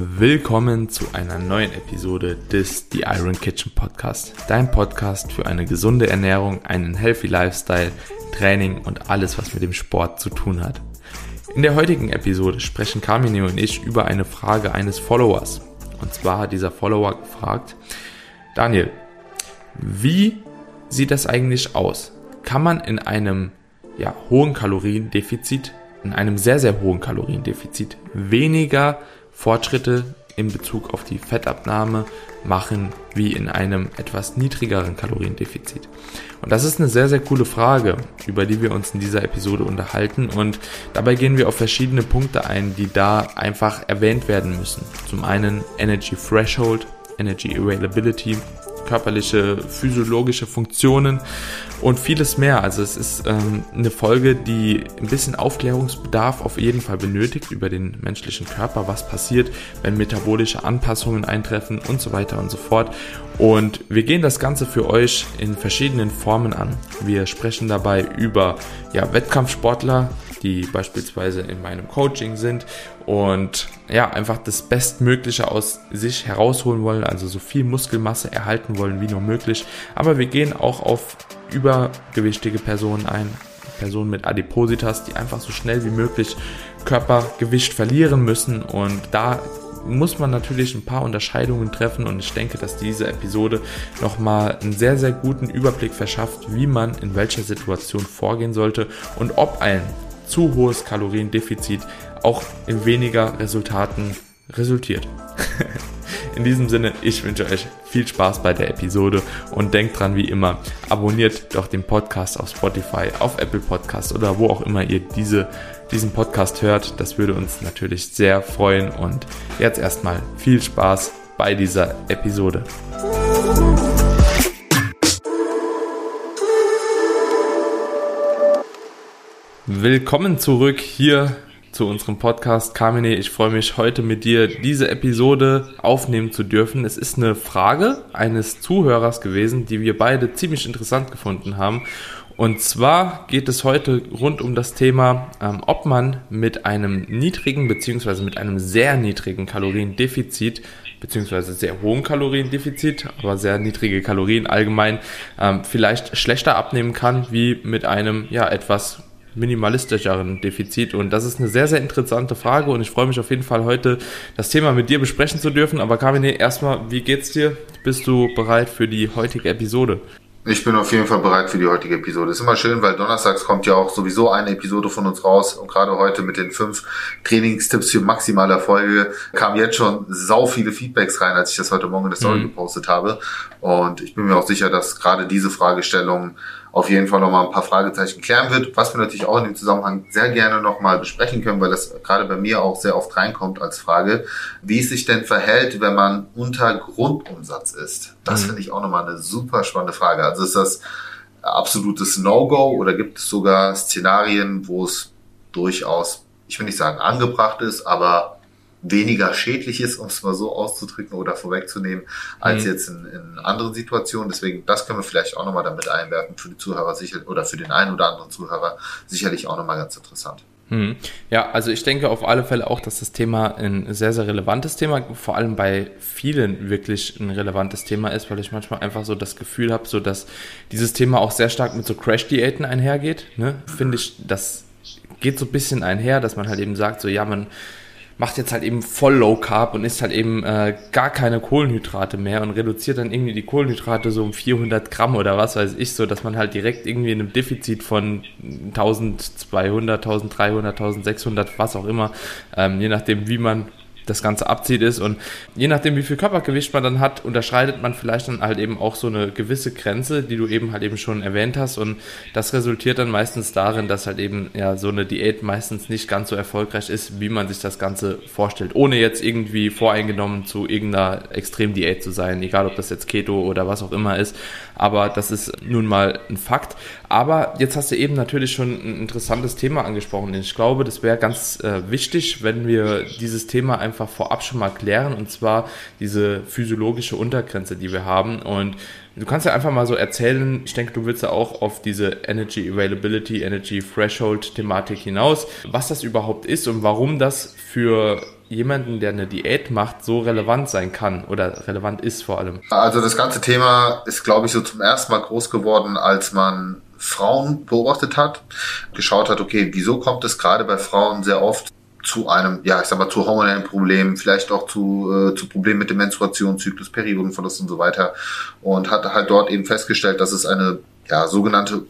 Willkommen zu einer neuen Episode des The Iron Kitchen Podcast. Dein Podcast für eine gesunde Ernährung, einen healthy Lifestyle, Training und alles, was mit dem Sport zu tun hat. In der heutigen Episode sprechen Carmine und ich über eine Frage eines Followers. Und zwar hat dieser Follower gefragt, Daniel, wie sieht das eigentlich aus? Kann man in einem ja, hohen Kaloriendefizit, in einem sehr, sehr hohen Kaloriendefizit weniger Fortschritte in Bezug auf die Fettabnahme machen wie in einem etwas niedrigeren Kaloriendefizit? Und das ist eine sehr, sehr coole Frage, über die wir uns in dieser Episode unterhalten. Und dabei gehen wir auf verschiedene Punkte ein, die da einfach erwähnt werden müssen. Zum einen Energy Threshold, Energy Availability, körperliche, physiologische Funktionen und vieles mehr. Also es ist ähm, eine Folge, die ein bisschen Aufklärungsbedarf auf jeden Fall benötigt über den menschlichen Körper, was passiert, wenn metabolische Anpassungen eintreffen und so weiter und so fort. Und wir gehen das Ganze für euch in verschiedenen Formen an. Wir sprechen dabei über ja, Wettkampfsportler, die beispielsweise in meinem Coaching sind und ja, einfach das Bestmögliche aus sich herausholen wollen, also so viel Muskelmasse erhalten wollen wie nur möglich. Aber wir gehen auch auf übergewichtige Personen ein, Personen mit Adipositas, die einfach so schnell wie möglich Körpergewicht verlieren müssen und da muss man natürlich ein paar Unterscheidungen treffen und ich denke, dass diese Episode nochmal einen sehr, sehr guten Überblick verschafft, wie man in welcher Situation vorgehen sollte und ob ein zu hohes Kaloriendefizit auch in weniger Resultaten resultiert. In diesem Sinne, ich wünsche euch viel Spaß bei der Episode und denkt dran wie immer, abonniert doch den Podcast auf Spotify, auf Apple Podcast oder wo auch immer ihr diese, diesen Podcast hört. Das würde uns natürlich sehr freuen und jetzt erstmal viel Spaß bei dieser Episode. Willkommen zurück hier zu unserem Podcast. Carmine, ich freue mich heute mit dir diese Episode aufnehmen zu dürfen. Es ist eine Frage eines Zuhörers gewesen, die wir beide ziemlich interessant gefunden haben. Und zwar geht es heute rund um das Thema, ähm, ob man mit einem niedrigen beziehungsweise mit einem sehr niedrigen Kaloriendefizit beziehungsweise sehr hohen Kaloriendefizit, aber sehr niedrige Kalorien allgemein ähm, vielleicht schlechter abnehmen kann, wie mit einem ja etwas minimalistischeren Defizit? Und das ist eine sehr, sehr interessante Frage und ich freue mich auf jeden Fall heute, das Thema mit dir besprechen zu dürfen. Aber Kamine, erstmal, wie geht's dir? Bist du bereit für die heutige Episode? Ich bin auf jeden Fall bereit für die heutige Episode. Ist immer schön, weil donnerstags kommt ja auch sowieso eine Episode von uns raus und gerade heute mit den fünf Trainingstipps für maximale Erfolge kamen jetzt schon sau viele Feedbacks rein, als ich das heute Morgen in der Story mhm. gepostet habe. Und ich bin mir auch sicher, dass gerade diese Fragestellung auf jeden Fall nochmal ein paar Fragezeichen klären wird, was wir natürlich auch in dem Zusammenhang sehr gerne nochmal besprechen können, weil das gerade bei mir auch sehr oft reinkommt als Frage, wie es sich denn verhält, wenn man unter Grundumsatz ist. Das mhm. finde ich auch nochmal eine super spannende Frage. Also ist das absolutes No-Go oder gibt es sogar Szenarien, wo es durchaus, ich will nicht sagen angebracht ist, aber weniger schädlich ist, um es mal so auszudrücken oder vorwegzunehmen, als mhm. jetzt in, in anderen Situationen. Deswegen, das können wir vielleicht auch nochmal damit einwerfen für die Zuhörer sicher oder für den einen oder anderen Zuhörer sicherlich auch nochmal ganz interessant. Mhm. Ja, also ich denke auf alle Fälle auch, dass das Thema ein sehr, sehr relevantes Thema, vor allem bei vielen wirklich ein relevantes Thema ist, weil ich manchmal einfach so das Gefühl habe, so dass dieses Thema auch sehr stark mit so Crash-Diäten einhergeht. Ne? Finde ich, das geht so ein bisschen einher, dass man halt eben sagt, so ja, man macht jetzt halt eben voll Low Carb und isst halt eben äh, gar keine Kohlenhydrate mehr und reduziert dann irgendwie die Kohlenhydrate so um 400 Gramm oder was weiß ich so, dass man halt direkt irgendwie in einem Defizit von 1200, 1300, 1600, was auch immer, ähm, je nachdem wie man das Ganze abzieht ist. Und je nachdem, wie viel Körpergewicht man dann hat, unterschreitet man vielleicht dann halt eben auch so eine gewisse Grenze, die du eben halt eben schon erwähnt hast. Und das resultiert dann meistens darin, dass halt eben ja so eine Diät meistens nicht ganz so erfolgreich ist, wie man sich das Ganze vorstellt. Ohne jetzt irgendwie voreingenommen zu irgendeiner Extremdiät zu sein, egal ob das jetzt Keto oder was auch immer ist. Aber das ist nun mal ein Fakt. Aber jetzt hast du eben natürlich schon ein interessantes Thema angesprochen. Ich glaube, das wäre ganz äh, wichtig, wenn wir dieses Thema einfach vorab schon mal klären, und zwar diese physiologische Untergrenze, die wir haben. Und du kannst ja einfach mal so erzählen, ich denke, du willst ja auch auf diese Energy Availability, Energy Threshold Thematik hinaus, was das überhaupt ist und warum das für jemanden, der eine Diät macht, so relevant sein kann oder relevant ist vor allem? Also das ganze Thema ist, glaube ich, so zum ersten Mal groß geworden, als man Frauen beobachtet hat, geschaut hat, okay, wieso kommt es gerade bei Frauen sehr oft zu einem, ja, ich sag mal, zu hormonellen Problemen, vielleicht auch zu, äh, zu Problemen mit dem Menstruationszyklus, Periodenverlust und so weiter. Und hat halt dort eben festgestellt, dass es eine, ja, sogenannte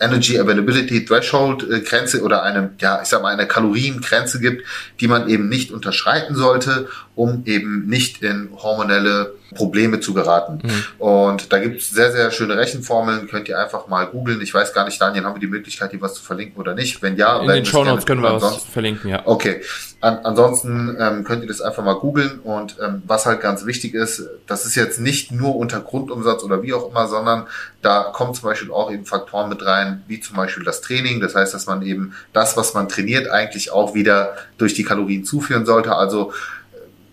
Energy Availability Threshold äh, Grenze oder eine, ja, ich sag mal, eine Kaloriengrenze gibt, die man eben nicht unterschreiten sollte, um eben nicht in hormonelle Probleme zu geraten. Mhm. Und da gibt es sehr, sehr schöne Rechenformeln, könnt ihr einfach mal googeln. Ich weiß gar nicht, Daniel, haben wir die Möglichkeit, hier was zu verlinken oder nicht? Wenn ja, in den Show Notes können wir was verlinken, ja. Okay. An, ansonsten ähm, könnt ihr das einfach mal googeln und ähm, was halt ganz wichtig ist, das ist jetzt nicht nur unter Grundumsatz oder wie auch immer, sondern da kommen zum Beispiel auch eben Faktoren mit rein, wie zum Beispiel das Training. Das heißt, dass man eben das, was man trainiert, eigentlich auch wieder durch die Kalorien zuführen sollte. Also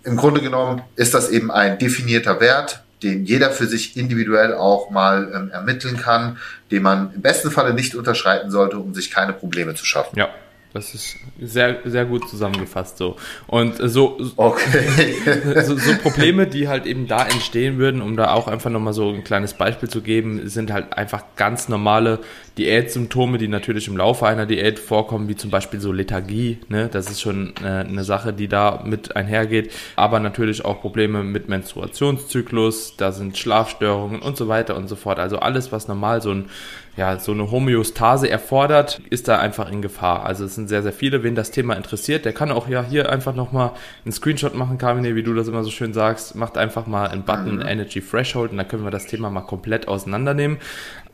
im Grunde genommen ist das eben ein definierter Wert, den jeder für sich individuell auch mal ähm, ermitteln kann, den man im besten Falle nicht unterschreiten sollte, um sich keine Probleme zu schaffen. Ja, das ist sehr, sehr gut zusammengefasst so. Und so, okay. so, so, Probleme, die halt eben da entstehen würden, um da auch einfach nochmal so ein kleines Beispiel zu geben, sind halt einfach ganz normale Diätsymptome, die natürlich im Laufe einer Diät vorkommen, wie zum Beispiel so Lethargie. Ne? Das ist schon äh, eine Sache, die da mit einhergeht. Aber natürlich auch Probleme mit Menstruationszyklus, da sind Schlafstörungen und so weiter und so fort. Also alles, was normal so ein ja, so eine Homöostase erfordert, ist da einfach in Gefahr. Also es sind sehr, sehr viele, wen das Thema interessiert, der kann auch ja hier einfach nochmal einen Screenshot machen, Carmine, wie du das immer so schön sagst, macht einfach mal einen Button mhm. Energy Threshold und dann können wir das Thema mal komplett auseinandernehmen.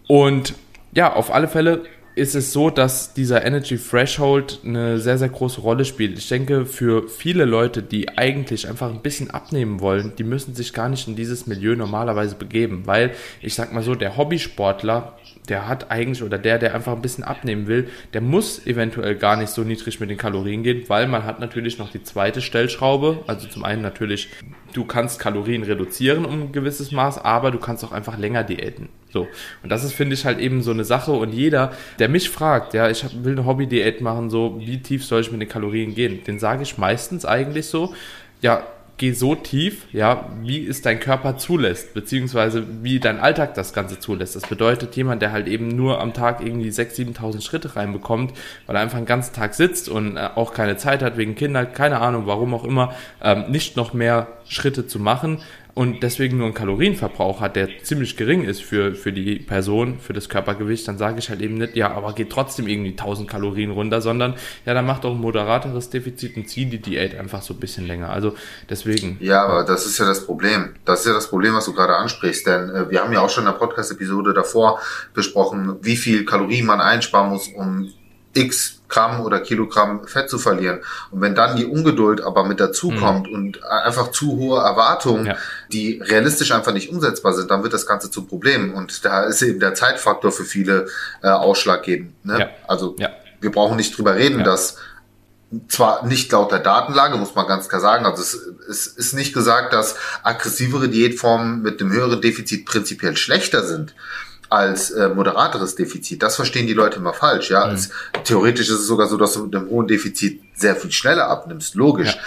Und ja, auf alle Fälle ist es so, dass dieser Energy Threshold eine sehr, sehr große Rolle spielt. Ich denke, für viele Leute, die eigentlich einfach ein bisschen abnehmen wollen, die müssen sich gar nicht in dieses Milieu normalerweise begeben, weil ich sag mal so, der Hobbysportler, der hat eigentlich, oder der, der einfach ein bisschen abnehmen will, der muss eventuell gar nicht so niedrig mit den Kalorien gehen, weil man hat natürlich noch die zweite Stellschraube. Also zum einen natürlich, du kannst Kalorien reduzieren um ein gewisses Maß, aber du kannst auch einfach länger diäten. So. Und das ist, finde ich, halt eben so eine Sache. Und jeder, der mich fragt, ja, ich will eine Hobby-Diät machen, so, wie tief soll ich mit den Kalorien gehen? Den sage ich meistens eigentlich so, ja, geh so tief, ja, wie es dein Körper zulässt, beziehungsweise wie dein Alltag das Ganze zulässt. Das bedeutet, jemand, der halt eben nur am Tag irgendwie 6.000, 7.000 Schritte reinbekommt, weil er einfach den ganzen Tag sitzt und äh, auch keine Zeit hat wegen Kindern, keine Ahnung, warum auch immer, ähm, nicht noch mehr Schritte zu machen, und deswegen nur einen Kalorienverbrauch hat, der ziemlich gering ist für, für die Person, für das Körpergewicht, dann sage ich halt eben nicht, ja, aber geht trotzdem irgendwie 1000 Kalorien runter, sondern ja, dann macht auch ein moderateres Defizit und zieht die Diät einfach so ein bisschen länger. Also deswegen. Ja, aber das ist ja das Problem. Das ist ja das Problem, was du gerade ansprichst, denn äh, wir haben ja auch schon in der Podcast-Episode davor besprochen, wie viel Kalorien man einsparen muss, um x Gramm oder Kilogramm Fett zu verlieren. Und wenn dann die Ungeduld aber mit dazukommt mhm. und einfach zu hohe Erwartungen, ja. die realistisch einfach nicht umsetzbar sind, dann wird das Ganze zum Problem. Und da ist eben der Zeitfaktor für viele äh, ausschlaggebend. Ne? Ja. Also ja. wir brauchen nicht drüber reden, dass zwar nicht laut der Datenlage, muss man ganz klar sagen, also es, es ist nicht gesagt, dass aggressivere Diätformen mit dem höheren Defizit prinzipiell schlechter sind als äh, moderateres Defizit. Das verstehen die Leute immer falsch. Ja, mhm. es, theoretisch ist es sogar so, dass du mit einem hohen Defizit sehr viel schneller abnimmst. Logisch. Ja.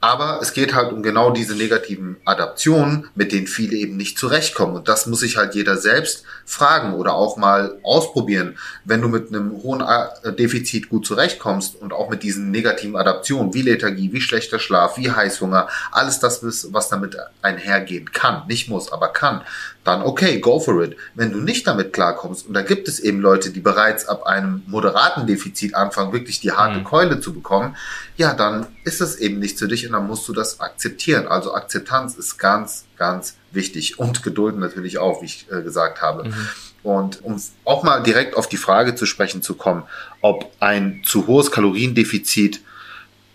Aber es geht halt um genau diese negativen Adaptionen, mit denen viele eben nicht zurechtkommen. Und das muss sich halt jeder selbst fragen oder auch mal ausprobieren. Wenn du mit einem hohen äh, Defizit gut zurechtkommst und auch mit diesen negativen Adaptionen wie Lethargie, wie schlechter Schlaf, wie Heißhunger, alles das, was damit einhergehen kann, nicht muss, aber kann, dann okay, go for it. Wenn du nicht damit klarkommst, und da gibt es eben Leute, die bereits ab einem moderaten Defizit anfangen, wirklich die harte mhm. Keule zu bekommen, ja, dann ist es eben nicht für dich und dann musst du das akzeptieren. Also Akzeptanz ist ganz, ganz wichtig und Geduld natürlich auch, wie ich äh, gesagt habe. Mhm. Und um auch mal direkt auf die Frage zu sprechen zu kommen, ob ein zu hohes Kaloriendefizit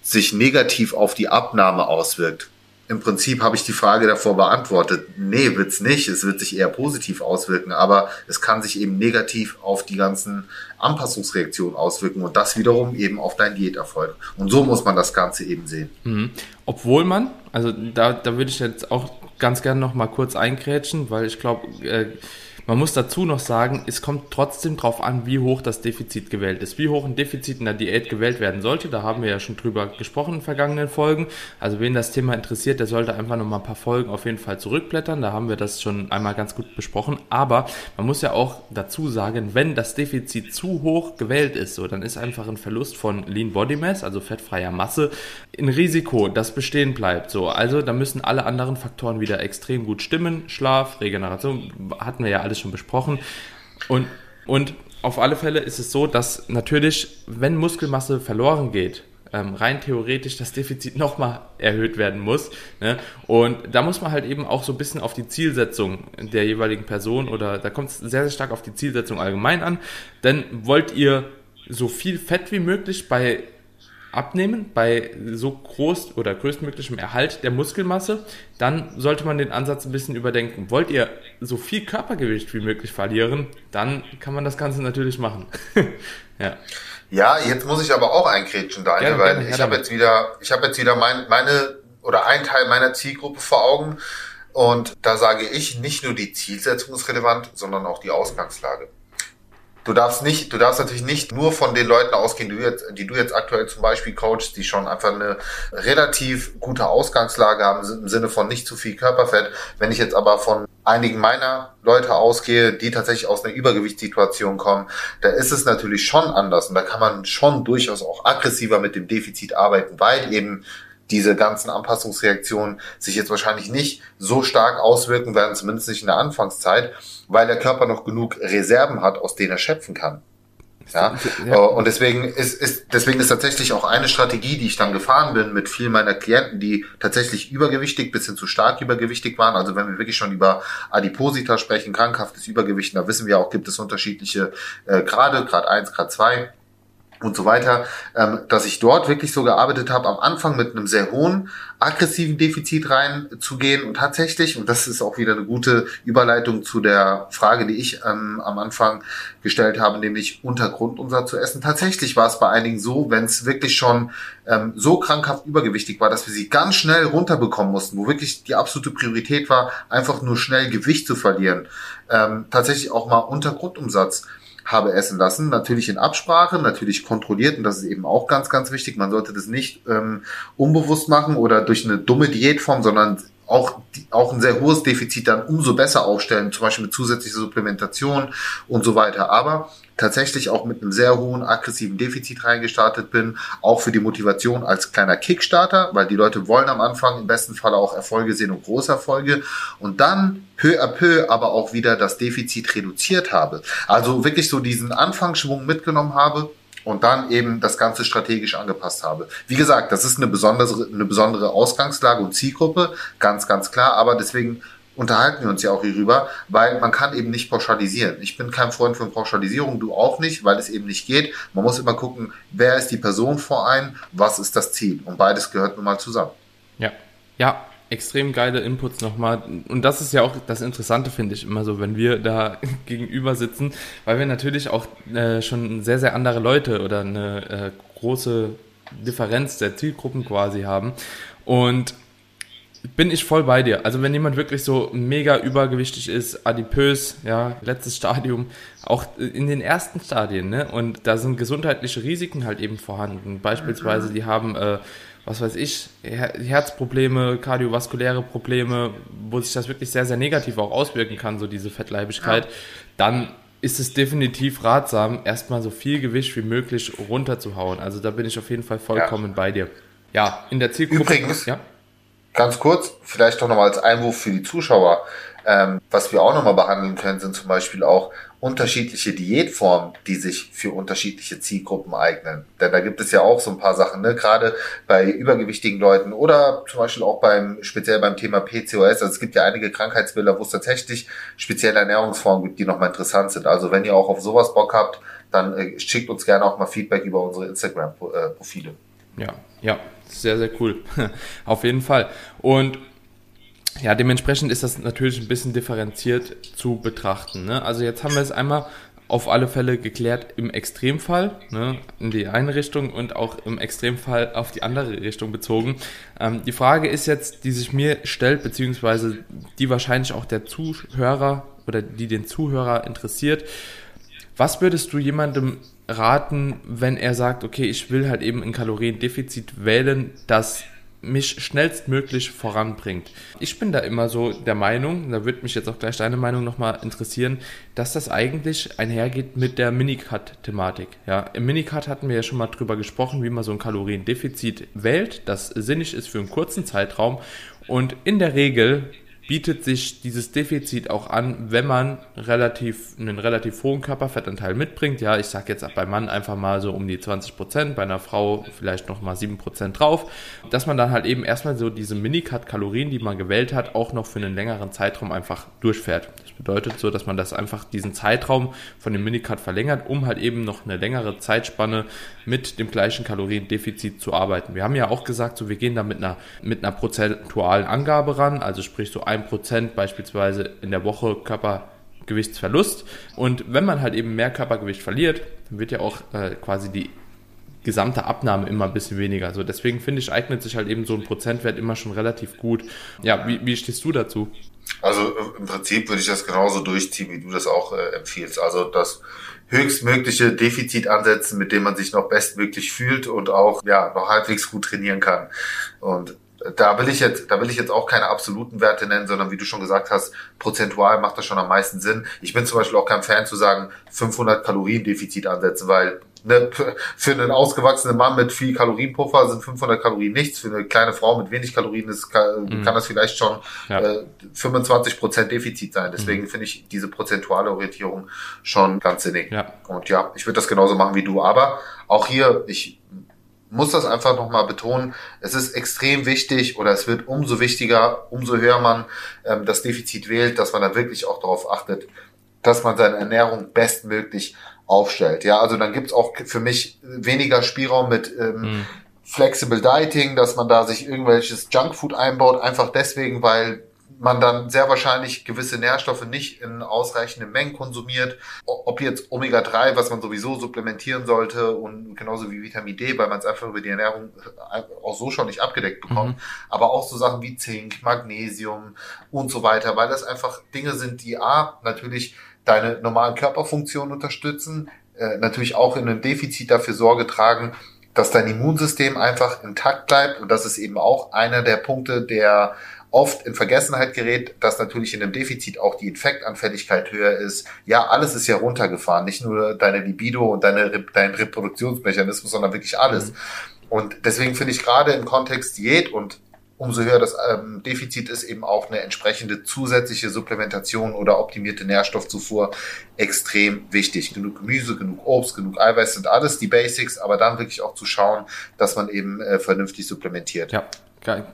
sich negativ auf die Abnahme auswirkt, im Prinzip habe ich die Frage davor beantwortet. Nee, wird's nicht. Es wird sich eher positiv auswirken, aber es kann sich eben negativ auf die ganzen Anpassungsreaktionen auswirken und das wiederum eben auf deinen Diäterfolg. Und so muss man das Ganze eben sehen. Mhm. Obwohl man, also da, da würde ich jetzt auch ganz gerne noch mal kurz einkrätschen, weil ich glaube, äh, Man muss dazu noch sagen, es kommt trotzdem darauf an, wie hoch das Defizit gewählt ist. Wie hoch ein Defizit in der Diät gewählt werden sollte, da haben wir ja schon drüber gesprochen in vergangenen Folgen. Also wen das Thema interessiert, der sollte einfach noch mal ein paar Folgen auf jeden Fall zurückblättern. Da haben wir das schon einmal ganz gut besprochen. Aber man muss ja auch dazu sagen, wenn das Defizit zu hoch gewählt ist, so, dann ist einfach ein Verlust von Lean Body Mass, also fettfreier Masse, ein Risiko, das bestehen bleibt. So, also da müssen alle anderen Faktoren wieder extrem gut stimmen. Schlaf, Regeneration, hatten wir ja alles schon besprochen. Und, und auf alle Fälle ist es so, dass natürlich, wenn Muskelmasse verloren geht, ähm, rein theoretisch das Defizit nochmal erhöht werden muss. Ne? Und da muss man halt eben auch so ein bisschen auf die Zielsetzung der jeweiligen Person oder da kommt es sehr, sehr stark auf die Zielsetzung allgemein an. Denn wollt ihr so viel Fett wie möglich bei abnehmen, bei so groß oder größtmöglichem Erhalt der Muskelmasse, dann sollte man den Ansatz ein bisschen überdenken. Wollt ihr so viel Körpergewicht wie möglich verlieren, dann kann man das Ganze natürlich machen. ja. Ja, jetzt muss ich aber auch einkrätschen, Daniel, gerne, weil gerne, ich habe jetzt wieder, ich habe jetzt wieder mein, meine oder ein Teil meiner Zielgruppe vor Augen. Und da sage ich, nicht nur die Zielsetzung ist relevant, sondern auch die Ausgangslage. Du darfst nicht, du darfst natürlich nicht nur von den Leuten ausgehen, die du jetzt, die du jetzt aktuell zum Beispiel coachst, die schon einfach eine relativ gute Ausgangslage haben im Sinne von nicht zu viel Körperfett. Wenn ich jetzt aber von einigen meiner Leute ausgehe, die tatsächlich aus einer Übergewichtssituation kommen, da ist es natürlich schon anders und da kann man schon durchaus auch aggressiver mit dem Defizit arbeiten, weil eben diese ganzen Anpassungsreaktionen sich jetzt wahrscheinlich nicht so stark auswirken werden, zumindest nicht in der Anfangszeit, weil der Körper noch genug Reserven hat, aus denen er schöpfen kann. Ja? ja. Äh, und deswegen ist, ist, deswegen ist tatsächlich auch eine Strategie, die ich dann gefahren bin mit vielen meiner Klienten, die tatsächlich übergewichtig bis hin zu stark übergewichtig waren. Also wenn wir wirklich schon über Adiposita sprechen, krankhaftes Übergewicht, da wissen wir auch, gibt es unterschiedliche äh, Grade, Grad 1, Grad 2 und so weiter, ähm, dass ich dort wirklich so gearbeitet habe, am Anfang mit einem sehr hohen aggressiven Defizit reinzugehen und tatsächlich, und das ist auch wieder eine gute Überleitung zu der Frage, die ich ähm, am Anfang gestellt habe, nämlich Untergrundumsatz zu essen. Tatsächlich war es bei einigen so, wenn es wirklich schon ähm, so krankhaft übergewichtig war, dass wir sie ganz schnell runterbekommen mussten, wo wirklich die absolute Priorität war, einfach nur schnell Gewicht zu verlieren, ähm, tatsächlich auch mal Untergrundumsatz habe essen lassen. Natürlich in Absprache, natürlich kontrolliert und das ist eben auch ganz, ganz wichtig. Man sollte das nicht ähm, unbewusst machen oder durch eine dumme Diätform, sondern auch, auch ein sehr hohes Defizit dann umso besser aufstellen, zum Beispiel mit zusätzlicher Supplementation und so weiter. Aber tatsächlich auch mit einem sehr hohen aggressiven Defizit reingestartet bin, auch für die Motivation als kleiner Kickstarter, weil die Leute wollen am Anfang im besten Fall auch Erfolge sehen und Großerfolge und dann peu à peu aber auch wieder das Defizit reduziert habe. Also wirklich so diesen Anfangsschwung mitgenommen habe und dann eben das Ganze strategisch angepasst habe. Wie gesagt, das ist eine besondere, eine besondere Ausgangslage und Zielgruppe, ganz, ganz klar, aber deswegen unterhalten wir uns ja auch hierüber, weil man kann eben nicht pauschalisieren. Ich bin kein Freund von Pauschalisierung, du auch nicht, weil es eben nicht geht. Man muss immer gucken, wer ist die Person vor einem, was ist das Ziel. Und beides gehört nun mal zusammen. Ja, ja, extrem geile Inputs nochmal. Und das ist ja auch das Interessante, finde ich, immer so, wenn wir da gegenüber sitzen, weil wir natürlich auch äh, schon sehr, sehr andere Leute oder eine äh, große Differenz der Zielgruppen quasi haben. Und bin ich voll bei dir. Also wenn jemand wirklich so mega übergewichtig ist, adipös, ja, letztes Stadium, auch in den ersten Stadien, ne? Und da sind gesundheitliche Risiken halt eben vorhanden. Beispielsweise, die haben äh, was weiß ich, Herzprobleme, kardiovaskuläre Probleme, wo sich das wirklich sehr, sehr negativ auch auswirken kann, so diese Fettleibigkeit, ja. dann ist es definitiv ratsam, erstmal so viel Gewicht wie möglich runterzuhauen. Also da bin ich auf jeden Fall vollkommen ja. bei dir. Ja, in der Zielgruppe. Übrigens, ja? Ganz kurz, vielleicht doch nochmal als Einwurf für die Zuschauer. Ähm, was wir auch nochmal behandeln können, sind zum Beispiel auch unterschiedliche Diätformen, die sich für unterschiedliche Zielgruppen eignen. Denn da gibt es ja auch so ein paar Sachen, ne? gerade bei übergewichtigen Leuten oder zum Beispiel auch beim, speziell beim Thema PCOS. Also es gibt ja einige Krankheitsbilder, wo es tatsächlich spezielle Ernährungsformen gibt, die nochmal interessant sind. Also wenn ihr auch auf sowas Bock habt, dann äh, schickt uns gerne auch mal Feedback über unsere Instagram-Profile. Ja, ja, sehr, sehr cool. auf jeden Fall. Und ja, dementsprechend ist das natürlich ein bisschen differenziert zu betrachten. Ne? Also jetzt haben wir es einmal auf alle Fälle geklärt im Extremfall, ne, in die eine Richtung und auch im Extremfall auf die andere Richtung bezogen. Ähm, die Frage ist jetzt, die sich mir stellt, beziehungsweise die wahrscheinlich auch der Zuhörer oder die den Zuhörer interessiert. Was würdest du jemandem raten, wenn er sagt, okay, ich will halt eben ein Kaloriendefizit wählen, das mich schnellstmöglich voranbringt. Ich bin da immer so der Meinung, da würde mich jetzt auch gleich deine Meinung nochmal interessieren, dass das eigentlich einhergeht mit der Minicut-Thematik. Ja, im Minicut hatten wir ja schon mal drüber gesprochen, wie man so ein Kaloriendefizit wählt, das sinnig ist für einen kurzen Zeitraum und in der Regel bietet sich dieses Defizit auch an, wenn man relativ einen relativ hohen Körperfettanteil mitbringt. Ja, ich sage jetzt beim Mann einfach mal so um die 20 Prozent, bei einer Frau vielleicht noch mal 7 Prozent drauf, dass man dann halt eben erstmal so diese Minicut-Kalorien, die man gewählt hat, auch noch für einen längeren Zeitraum einfach durchfährt. Das bedeutet so, dass man das einfach diesen Zeitraum von dem Minicut verlängert, um halt eben noch eine längere Zeitspanne mit dem gleichen Kaloriendefizit zu arbeiten. Wir haben ja auch gesagt, so wir gehen da mit einer mit einer prozentualen Angabe ran, also sprich so 1% beispielsweise in der Woche Körpergewichtsverlust. Und wenn man halt eben mehr Körpergewicht verliert, dann wird ja auch äh, quasi die gesamte Abnahme immer ein bisschen weniger. Also deswegen finde ich, eignet sich halt eben so ein Prozentwert immer schon relativ gut. Ja, wie, wie stehst du dazu? Also äh, im Prinzip würde ich das genauso durchziehen, wie du das auch äh, empfiehlst. Also das höchstmögliche Defizit ansetzen, mit dem man sich noch bestmöglich fühlt und auch ja noch halbwegs gut trainieren kann. Und da will ich jetzt, da will ich jetzt auch keine absoluten Werte nennen, sondern wie du schon gesagt hast, prozentual macht das schon am meisten Sinn. Ich bin zum Beispiel auch kein Fan zu sagen, 500 Kalorien Defizit ansetzen, weil ne, für einen ausgewachsenen Mann mit viel Kalorienpuffer sind 500 Kalorien nichts. Für eine kleine Frau mit wenig Kalorien ist, kann, mhm. kann das vielleicht schon ja. äh, 25 Prozent Defizit sein. Deswegen mhm. finde ich diese prozentuale Orientierung schon ganz sinnig. Ja. Und ja, ich würde das genauso machen wie du. Aber auch hier, ich muss das einfach nochmal betonen. Es ist extrem wichtig oder es wird umso wichtiger, umso höher man ähm, das Defizit wählt, dass man da wirklich auch darauf achtet, dass man seine Ernährung bestmöglich aufstellt. Ja, also dann gibt's auch für mich weniger Spielraum mit ähm, mhm. Flexible Dieting, dass man da sich irgendwelches Junkfood einbaut, einfach deswegen, weil man dann sehr wahrscheinlich gewisse Nährstoffe nicht in ausreichenden Mengen konsumiert. Ob jetzt Omega-3, was man sowieso supplementieren sollte und genauso wie Vitamin D, weil man es einfach über die Ernährung auch so schon nicht abgedeckt bekommt. Mhm. Aber auch so Sachen wie Zink, Magnesium und so weiter, weil das einfach Dinge sind, die A, natürlich deine normalen Körperfunktionen unterstützen, äh, natürlich auch in einem Defizit dafür Sorge tragen, dass dein Immunsystem einfach intakt bleibt. Und das ist eben auch einer der Punkte, der oft in Vergessenheit gerät, dass natürlich in einem Defizit auch die Infektanfälligkeit höher ist. Ja, alles ist ja runtergefahren, nicht nur deine Libido und deine, dein Reproduktionsmechanismus, sondern wirklich alles. Mhm. Und deswegen finde ich gerade im Kontext Diät und umso höher das ähm, Defizit ist, eben auch eine entsprechende zusätzliche Supplementation oder optimierte Nährstoffzufuhr extrem wichtig. Genug Gemüse, genug Obst, genug Eiweiß sind alles die Basics, aber dann wirklich auch zu schauen, dass man eben äh, vernünftig supplementiert. Ja, geil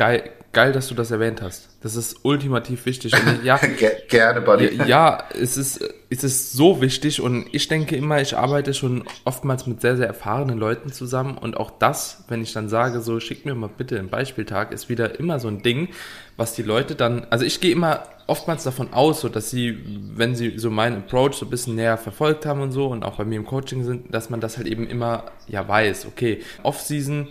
geil, geil, dass du das erwähnt hast. Das ist ultimativ wichtig. Und ja, Gerne, Buddy. Ja, ja, es ist, es ist so wichtig und ich denke immer, ich arbeite schon oftmals mit sehr, sehr erfahrenen Leuten zusammen und auch das, wenn ich dann sage, so schick mir mal bitte einen Beispieltag, ist wieder immer so ein Ding, was die Leute dann, also ich gehe immer oftmals davon aus, so dass sie, wenn sie so meinen Approach so ein bisschen näher verfolgt haben und so und auch bei mir im Coaching sind, dass man das halt eben immer ja weiß, okay, Off-Season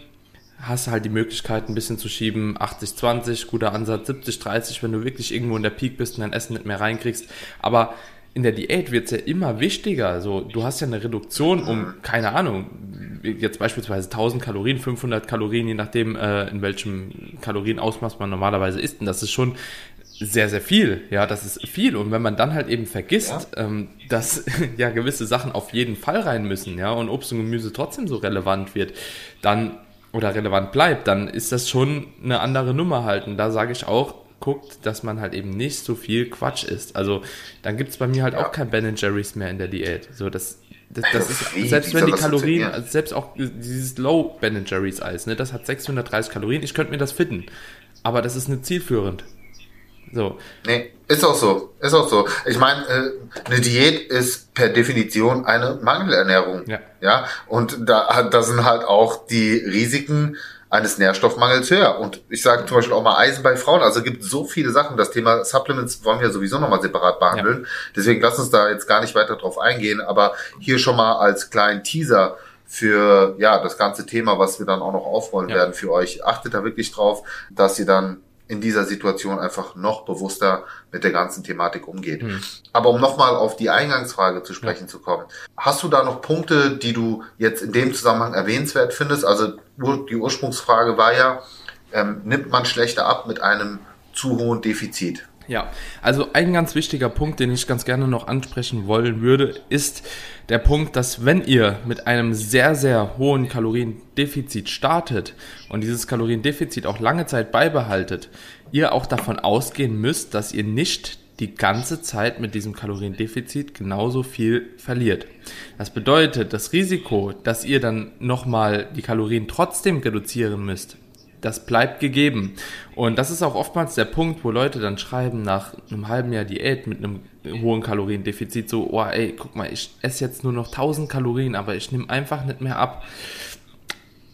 hast du halt die Möglichkeit, ein bisschen zu schieben, 80-20, guter Ansatz, 70-30, wenn du wirklich irgendwo in der Peak bist und dein Essen nicht mehr reinkriegst. Aber in der Diät wird es ja immer wichtiger. So, du hast ja eine Reduktion um, keine Ahnung, jetzt beispielsweise 1000 Kalorien, 500 Kalorien, je nachdem, äh, in welchem Kalorienausmaß man normalerweise isst. Und das ist schon sehr, sehr viel. Ja, das ist viel. Und wenn man dann halt eben vergisst, ja. ähm, dass ja gewisse Sachen auf jeden Fall rein müssen, ja, und Obst und Gemüse trotzdem so relevant wird, dann oder relevant bleibt, dann ist das schon eine andere Nummer halt. Und da sage ich auch, guckt, dass man halt eben nicht so viel Quatsch isst. Also dann gibt es bei mir halt ja. auch kein Ben Jerry's mehr in der Diät. So, das, das, das ist, Wie, selbst wenn die Kalorien, also selbst auch dieses Low Ben Jerry's Eis, ne, das hat 630 Kalorien, ich könnte mir das fitten. Aber das ist nicht zielführend. So. Nee, ist auch so. Ist auch so. Ich meine, äh, eine Diät ist per Definition eine Mangelernährung. Ja. ja? Und da, da sind halt auch die Risiken eines Nährstoffmangels höher. Und ich sage zum Beispiel auch mal Eisen bei Frauen. Also es gibt so viele Sachen. Das Thema Supplements wollen wir sowieso nochmal separat behandeln. Ja. Deswegen lass uns da jetzt gar nicht weiter drauf eingehen. Aber hier schon mal als kleinen Teaser für ja das ganze Thema, was wir dann auch noch aufrollen ja. werden für euch. Achtet da wirklich drauf, dass ihr dann in dieser Situation einfach noch bewusster mit der ganzen Thematik umgeht. Mhm. Aber um nochmal auf die Eingangsfrage zu sprechen ja. zu kommen, hast du da noch Punkte, die du jetzt in dem Zusammenhang erwähnenswert findest? Also die Ursprungsfrage war ja, ähm, nimmt man schlechter ab mit einem zu hohen Defizit? Ja, also ein ganz wichtiger Punkt, den ich ganz gerne noch ansprechen wollen würde, ist der Punkt, dass wenn ihr mit einem sehr, sehr hohen Kaloriendefizit startet und dieses Kaloriendefizit auch lange Zeit beibehaltet, ihr auch davon ausgehen müsst, dass ihr nicht die ganze Zeit mit diesem Kaloriendefizit genauso viel verliert. Das bedeutet, das Risiko, dass ihr dann nochmal die Kalorien trotzdem reduzieren müsst, das bleibt gegeben. Und das ist auch oftmals der Punkt, wo Leute dann schreiben nach einem halben Jahr Diät mit einem hohen Kaloriendefizit so, oh ey, guck mal, ich esse jetzt nur noch 1000 Kalorien, aber ich nehme einfach nicht mehr ab.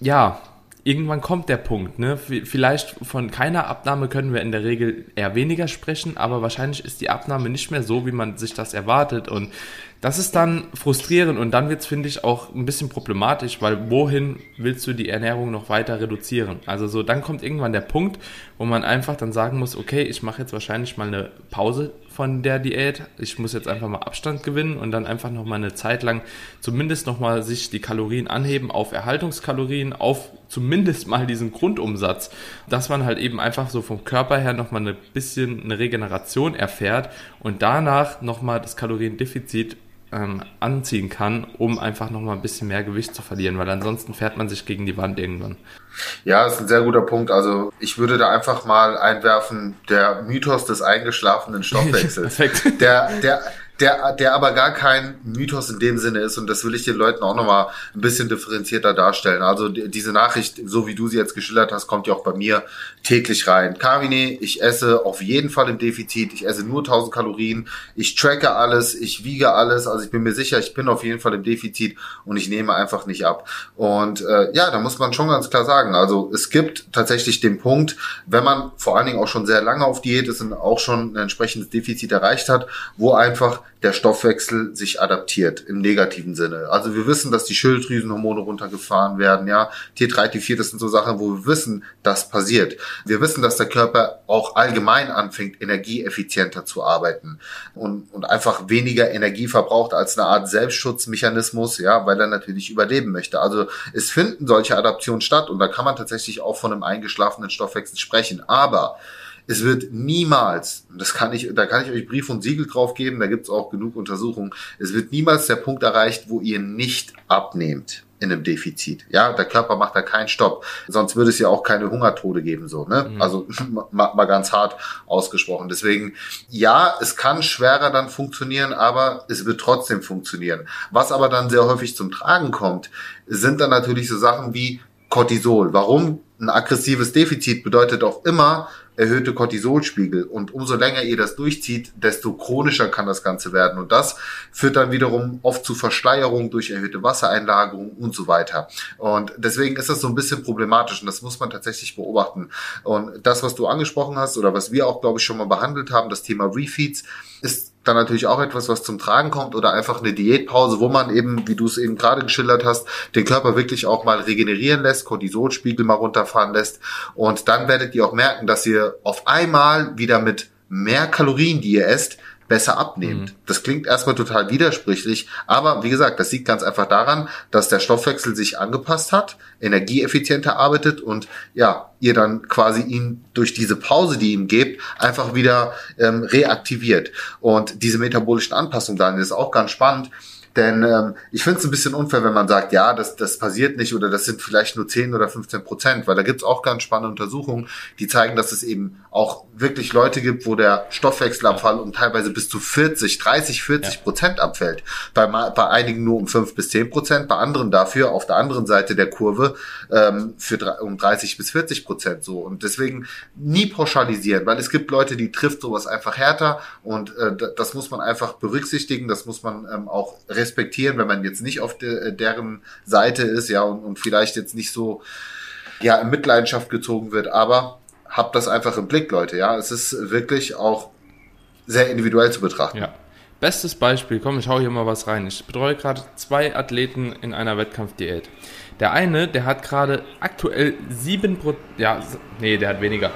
Ja, irgendwann kommt der Punkt. Ne? Vielleicht von keiner Abnahme können wir in der Regel eher weniger sprechen, aber wahrscheinlich ist die Abnahme nicht mehr so, wie man sich das erwartet. Und das ist dann frustrierend und dann wird es, finde ich, auch ein bisschen problematisch, weil wohin willst du die Ernährung noch weiter reduzieren? Also so, dann kommt irgendwann der Punkt, wo man einfach dann sagen muss, okay, ich mache jetzt wahrscheinlich mal eine Pause von der Diät. Ich muss jetzt einfach mal Abstand gewinnen und dann einfach noch mal eine Zeit lang zumindest noch mal sich die Kalorien anheben auf Erhaltungskalorien, auf zumindest mal diesen Grundumsatz, dass man halt eben einfach so vom Körper her noch mal ein bisschen eine Regeneration erfährt und danach noch mal das Kaloriendefizit ähm, anziehen kann, um einfach noch mal ein bisschen mehr Gewicht zu verlieren, weil ansonsten fährt man sich gegen die Wand irgendwann. Ja, ist ein sehr guter Punkt. Also ich würde da einfach mal einwerfen, der Mythos des eingeschlafenen Stoffwechsels. Perfekt. Der, der, der, der aber gar kein Mythos in dem Sinne ist und das will ich den Leuten auch nochmal ein bisschen differenzierter darstellen. Also diese Nachricht, so wie du sie jetzt geschildert hast, kommt ja auch bei mir täglich rein. Carmine, ich esse auf jeden Fall im Defizit, ich esse nur 1000 Kalorien, ich tracke alles, ich wiege alles, also ich bin mir sicher, ich bin auf jeden Fall im Defizit und ich nehme einfach nicht ab. Und äh, ja, da muss man schon ganz klar sagen, also es gibt tatsächlich den Punkt, wenn man vor allen Dingen auch schon sehr lange auf Diät ist und auch schon ein entsprechendes Defizit erreicht hat, wo einfach der Stoffwechsel sich adaptiert im negativen Sinne. Also wir wissen, dass die Schilddrüsenhormone runtergefahren werden, ja. T3, T4, das sind so Sachen, wo wir wissen, das passiert. Wir wissen, dass der Körper auch allgemein anfängt, energieeffizienter zu arbeiten und, und einfach weniger Energie verbraucht als eine Art Selbstschutzmechanismus, ja, weil er natürlich überleben möchte. Also es finden solche Adaptionen statt und da kann man tatsächlich auch von einem eingeschlafenen Stoffwechsel sprechen. Aber es wird niemals, das kann ich, da kann ich euch Brief und Siegel drauf geben, da gibt's auch genug Untersuchungen, es wird niemals der Punkt erreicht, wo ihr nicht abnehmt in einem Defizit. Ja, der Körper macht da keinen Stopp. Sonst würde es ja auch keine Hungertode geben, so, ne? Mhm. Also mal, mal ganz hart ausgesprochen. Deswegen, ja, es kann schwerer dann funktionieren, aber es wird trotzdem funktionieren. Was aber dann sehr häufig zum Tragen kommt, sind dann natürlich so Sachen wie Cortisol. Warum? Ein aggressives Defizit bedeutet auch immer, erhöhte Cortisolspiegel. Und umso länger ihr das durchzieht, desto chronischer kann das Ganze werden. Und das führt dann wiederum oft zu Verschleierung durch erhöhte Wassereinlagerung und so weiter. Und deswegen ist das so ein bisschen problematisch und das muss man tatsächlich beobachten. Und das, was du angesprochen hast oder was wir auch, glaube ich, schon mal behandelt haben, das Thema Refeeds, ist dann natürlich auch etwas, was zum Tragen kommt oder einfach eine Diätpause, wo man eben, wie du es eben gerade geschildert hast, den Körper wirklich auch mal regenerieren lässt, Cortisolspiegel mal runterfahren lässt. Und dann werdet ihr auch merken, dass ihr auf einmal wieder mit mehr Kalorien, die ihr esst, besser abnehmt. Mhm. Das klingt erstmal total widersprüchlich, aber wie gesagt, das liegt ganz einfach daran, dass der Stoffwechsel sich angepasst hat, energieeffizienter arbeitet und ja, ihr dann quasi ihn durch diese Pause, die ihm gebt, einfach wieder ähm, reaktiviert. Und diese metabolischen Anpassungen, dann ist auch ganz spannend denn ähm, ich finde es ein bisschen unfair, wenn man sagt, ja, das, das passiert nicht oder das sind vielleicht nur 10 oder 15 Prozent, weil da gibt es auch ganz spannende Untersuchungen, die zeigen, dass es eben auch wirklich Leute gibt, wo der Stoffwechselabfall um teilweise bis zu 40, 30, 40 Prozent abfällt. Bei, bei einigen nur um 5 bis 10 Prozent, bei anderen dafür auf der anderen Seite der Kurve ähm, für um 30 bis 40 Prozent so. Und deswegen nie pauschalisieren, weil es gibt Leute, die trifft sowas einfach härter und äh, das muss man einfach berücksichtigen, das muss man ähm, auch respektieren, wenn man jetzt nicht auf de, äh, deren Seite ist, ja, und, und vielleicht jetzt nicht so ja, in Mitleidenschaft gezogen wird, aber habt das einfach im Blick, Leute, ja. Es ist wirklich auch sehr individuell zu betrachten. Ja. Bestes Beispiel, komm, ich hau hier mal was rein. Ich betreue gerade zwei Athleten in einer Wettkampfdiät. Der eine, der hat gerade aktuell sieben Pro ja, nee, der hat weniger.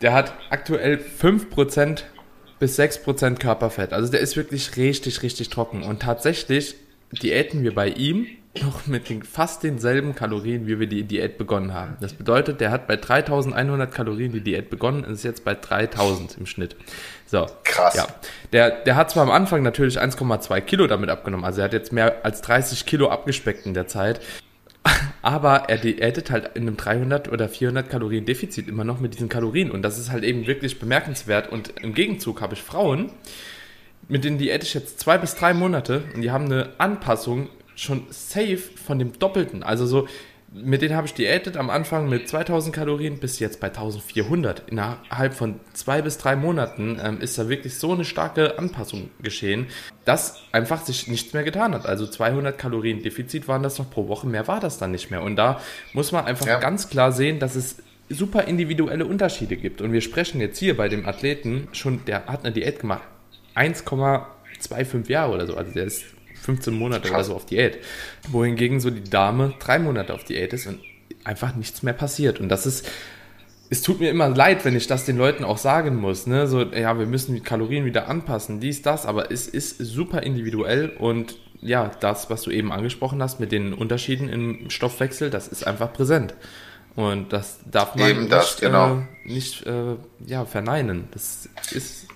Der hat aktuell 5% bis 6% Körperfett. Also der ist wirklich richtig, richtig trocken. Und tatsächlich diäten wir bei ihm noch mit den, fast denselben Kalorien, wie wir die Diät begonnen haben. Das bedeutet, der hat bei 3100 Kalorien die Diät begonnen und ist jetzt bei 3000 im Schnitt. So. Krass. Ja. Der, der hat zwar am Anfang natürlich 1,2 Kilo damit abgenommen, also er hat jetzt mehr als 30 Kilo abgespeckt in der Zeit. Aber er diätet halt in einem 300 oder 400 Kalorien Defizit immer noch mit diesen Kalorien. Und das ist halt eben wirklich bemerkenswert. Und im Gegenzug habe ich Frauen, mit denen diäte ich jetzt zwei bis drei Monate und die haben eine Anpassung schon safe von dem Doppelten. Also so, mit denen habe ich diätet am Anfang mit 2000 Kalorien bis jetzt bei 1400. Innerhalb von zwei bis drei Monaten ähm, ist da wirklich so eine starke Anpassung geschehen, dass einfach sich nichts mehr getan hat. Also 200 Kalorien Defizit waren das noch pro Woche, mehr war das dann nicht mehr. Und da muss man einfach ja. ganz klar sehen, dass es super individuelle Unterschiede gibt. Und wir sprechen jetzt hier bei dem Athleten schon, der hat eine Diät gemacht, 1,25 Jahre oder so. Also der ist 15 Monate oder so auf Diät. Wohingegen so die Dame drei Monate auf Diät ist und einfach nichts mehr passiert. Und das ist, es tut mir immer leid, wenn ich das den Leuten auch sagen muss. Ne? So, ja, wir müssen die Kalorien wieder anpassen, dies, das, aber es ist super individuell und ja, das, was du eben angesprochen hast mit den Unterschieden im Stoffwechsel, das ist einfach präsent. Und das darf man eben das, nicht, genau. äh, nicht äh, ja, verneinen. Das ist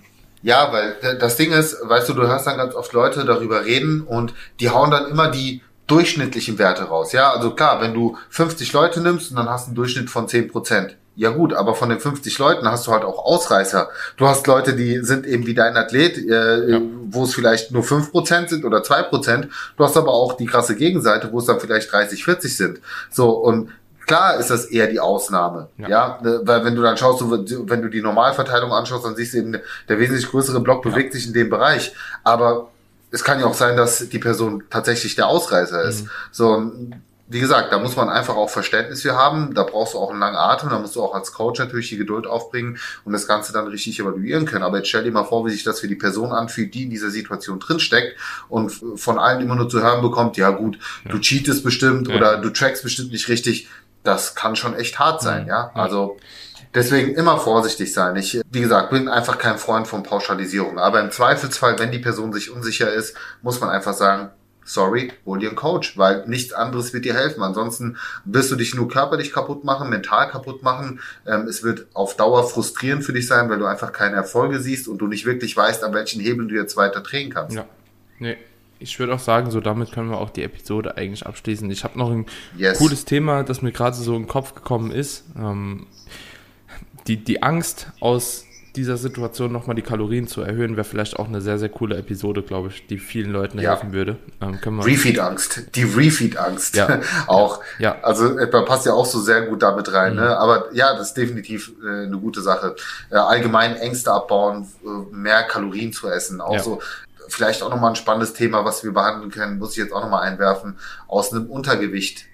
ja, weil das Ding ist, weißt du, du hast dann ganz oft Leute darüber reden und die hauen dann immer die durchschnittlichen Werte raus. Ja, also klar, wenn du 50 Leute nimmst und dann hast du einen Durchschnitt von 10 Prozent. Ja gut, aber von den 50 Leuten hast du halt auch Ausreißer. Du hast Leute, die sind eben wie dein Athlet, äh, ja. wo es vielleicht nur 5% sind oder 2%. Du hast aber auch die krasse Gegenseite, wo es dann vielleicht 30, 40 sind. So, und Klar ist das eher die Ausnahme, ja. ja, ne, weil wenn du dann schaust, wenn du die Normalverteilung anschaust, dann siehst du eben, der wesentlich größere Block bewegt ja. sich in dem Bereich. Aber es kann ja auch sein, dass die Person tatsächlich der Ausreißer ist. Mhm. So, wie gesagt, da muss man einfach auch Verständnis für haben. Da brauchst du auch einen langen Atem. Da musst du auch als Coach natürlich die Geduld aufbringen und das Ganze dann richtig evaluieren können. Aber jetzt stell dir mal vor, wie sich das für die Person anfühlt, die in dieser Situation drinsteckt und von allen immer nur zu hören bekommt, ja gut, ja. du cheatest bestimmt ja. oder du trackst bestimmt nicht richtig das kann schon echt hart sein, mhm. ja. Also deswegen immer vorsichtig sein. Ich, wie gesagt, bin einfach kein Freund von Pauschalisierung. Aber im Zweifelsfall, wenn die Person sich unsicher ist, muss man einfach sagen, sorry, hol dir einen Coach, weil nichts anderes wird dir helfen. Ansonsten wirst du dich nur körperlich kaputt machen, mental kaputt machen. Ähm, es wird auf Dauer frustrierend für dich sein, weil du einfach keine Erfolge siehst und du nicht wirklich weißt, an welchen Hebeln du jetzt weiter drehen kannst. Ja. Nee, ich würde auch sagen, so damit können wir auch die Episode eigentlich abschließen. Ich habe noch ein yes. cooles Thema, das mir gerade so in den Kopf gekommen ist. Ähm, die, die Angst aus dieser Situation nochmal die Kalorien zu erhöhen, wäre vielleicht auch eine sehr, sehr coole Episode, glaube ich, die vielen Leuten ja. helfen würde. Ähm, Refeed-Angst, die Refeed-Angst ja. auch. Ja. Also etwa passt ja auch so sehr gut damit rein. Ne? Mhm. Ne? Aber ja, das ist definitiv äh, eine gute Sache. Äh, allgemein Ängste abbauen, äh, mehr Kalorien zu essen. Auch so vielleicht auch nochmal ein spannendes Thema, was wir behandeln können, muss ich jetzt auch nochmal einwerfen, aus einem Untergewicht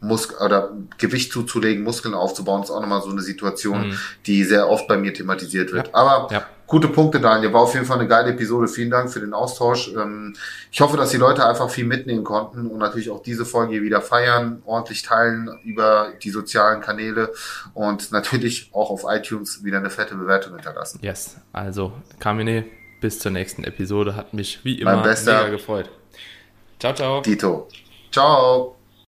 Mus oder Gewicht zuzulegen, Muskeln aufzubauen, ist auch nochmal so eine Situation, mhm. die sehr oft bei mir thematisiert wird. Ja. Aber ja. gute Punkte, Daniel. War auf jeden Fall eine geile Episode. Vielen Dank für den Austausch. Ähm, ich hoffe, dass die Leute einfach viel mitnehmen konnten und natürlich auch diese Folge hier wieder feiern, ordentlich teilen über die sozialen Kanäle und natürlich auch auf iTunes wieder eine fette Bewertung hinterlassen. Yes, also Kamine, bis zur nächsten Episode. Hat mich wie immer mega gefreut. Ciao, ciao. Dito. Ciao.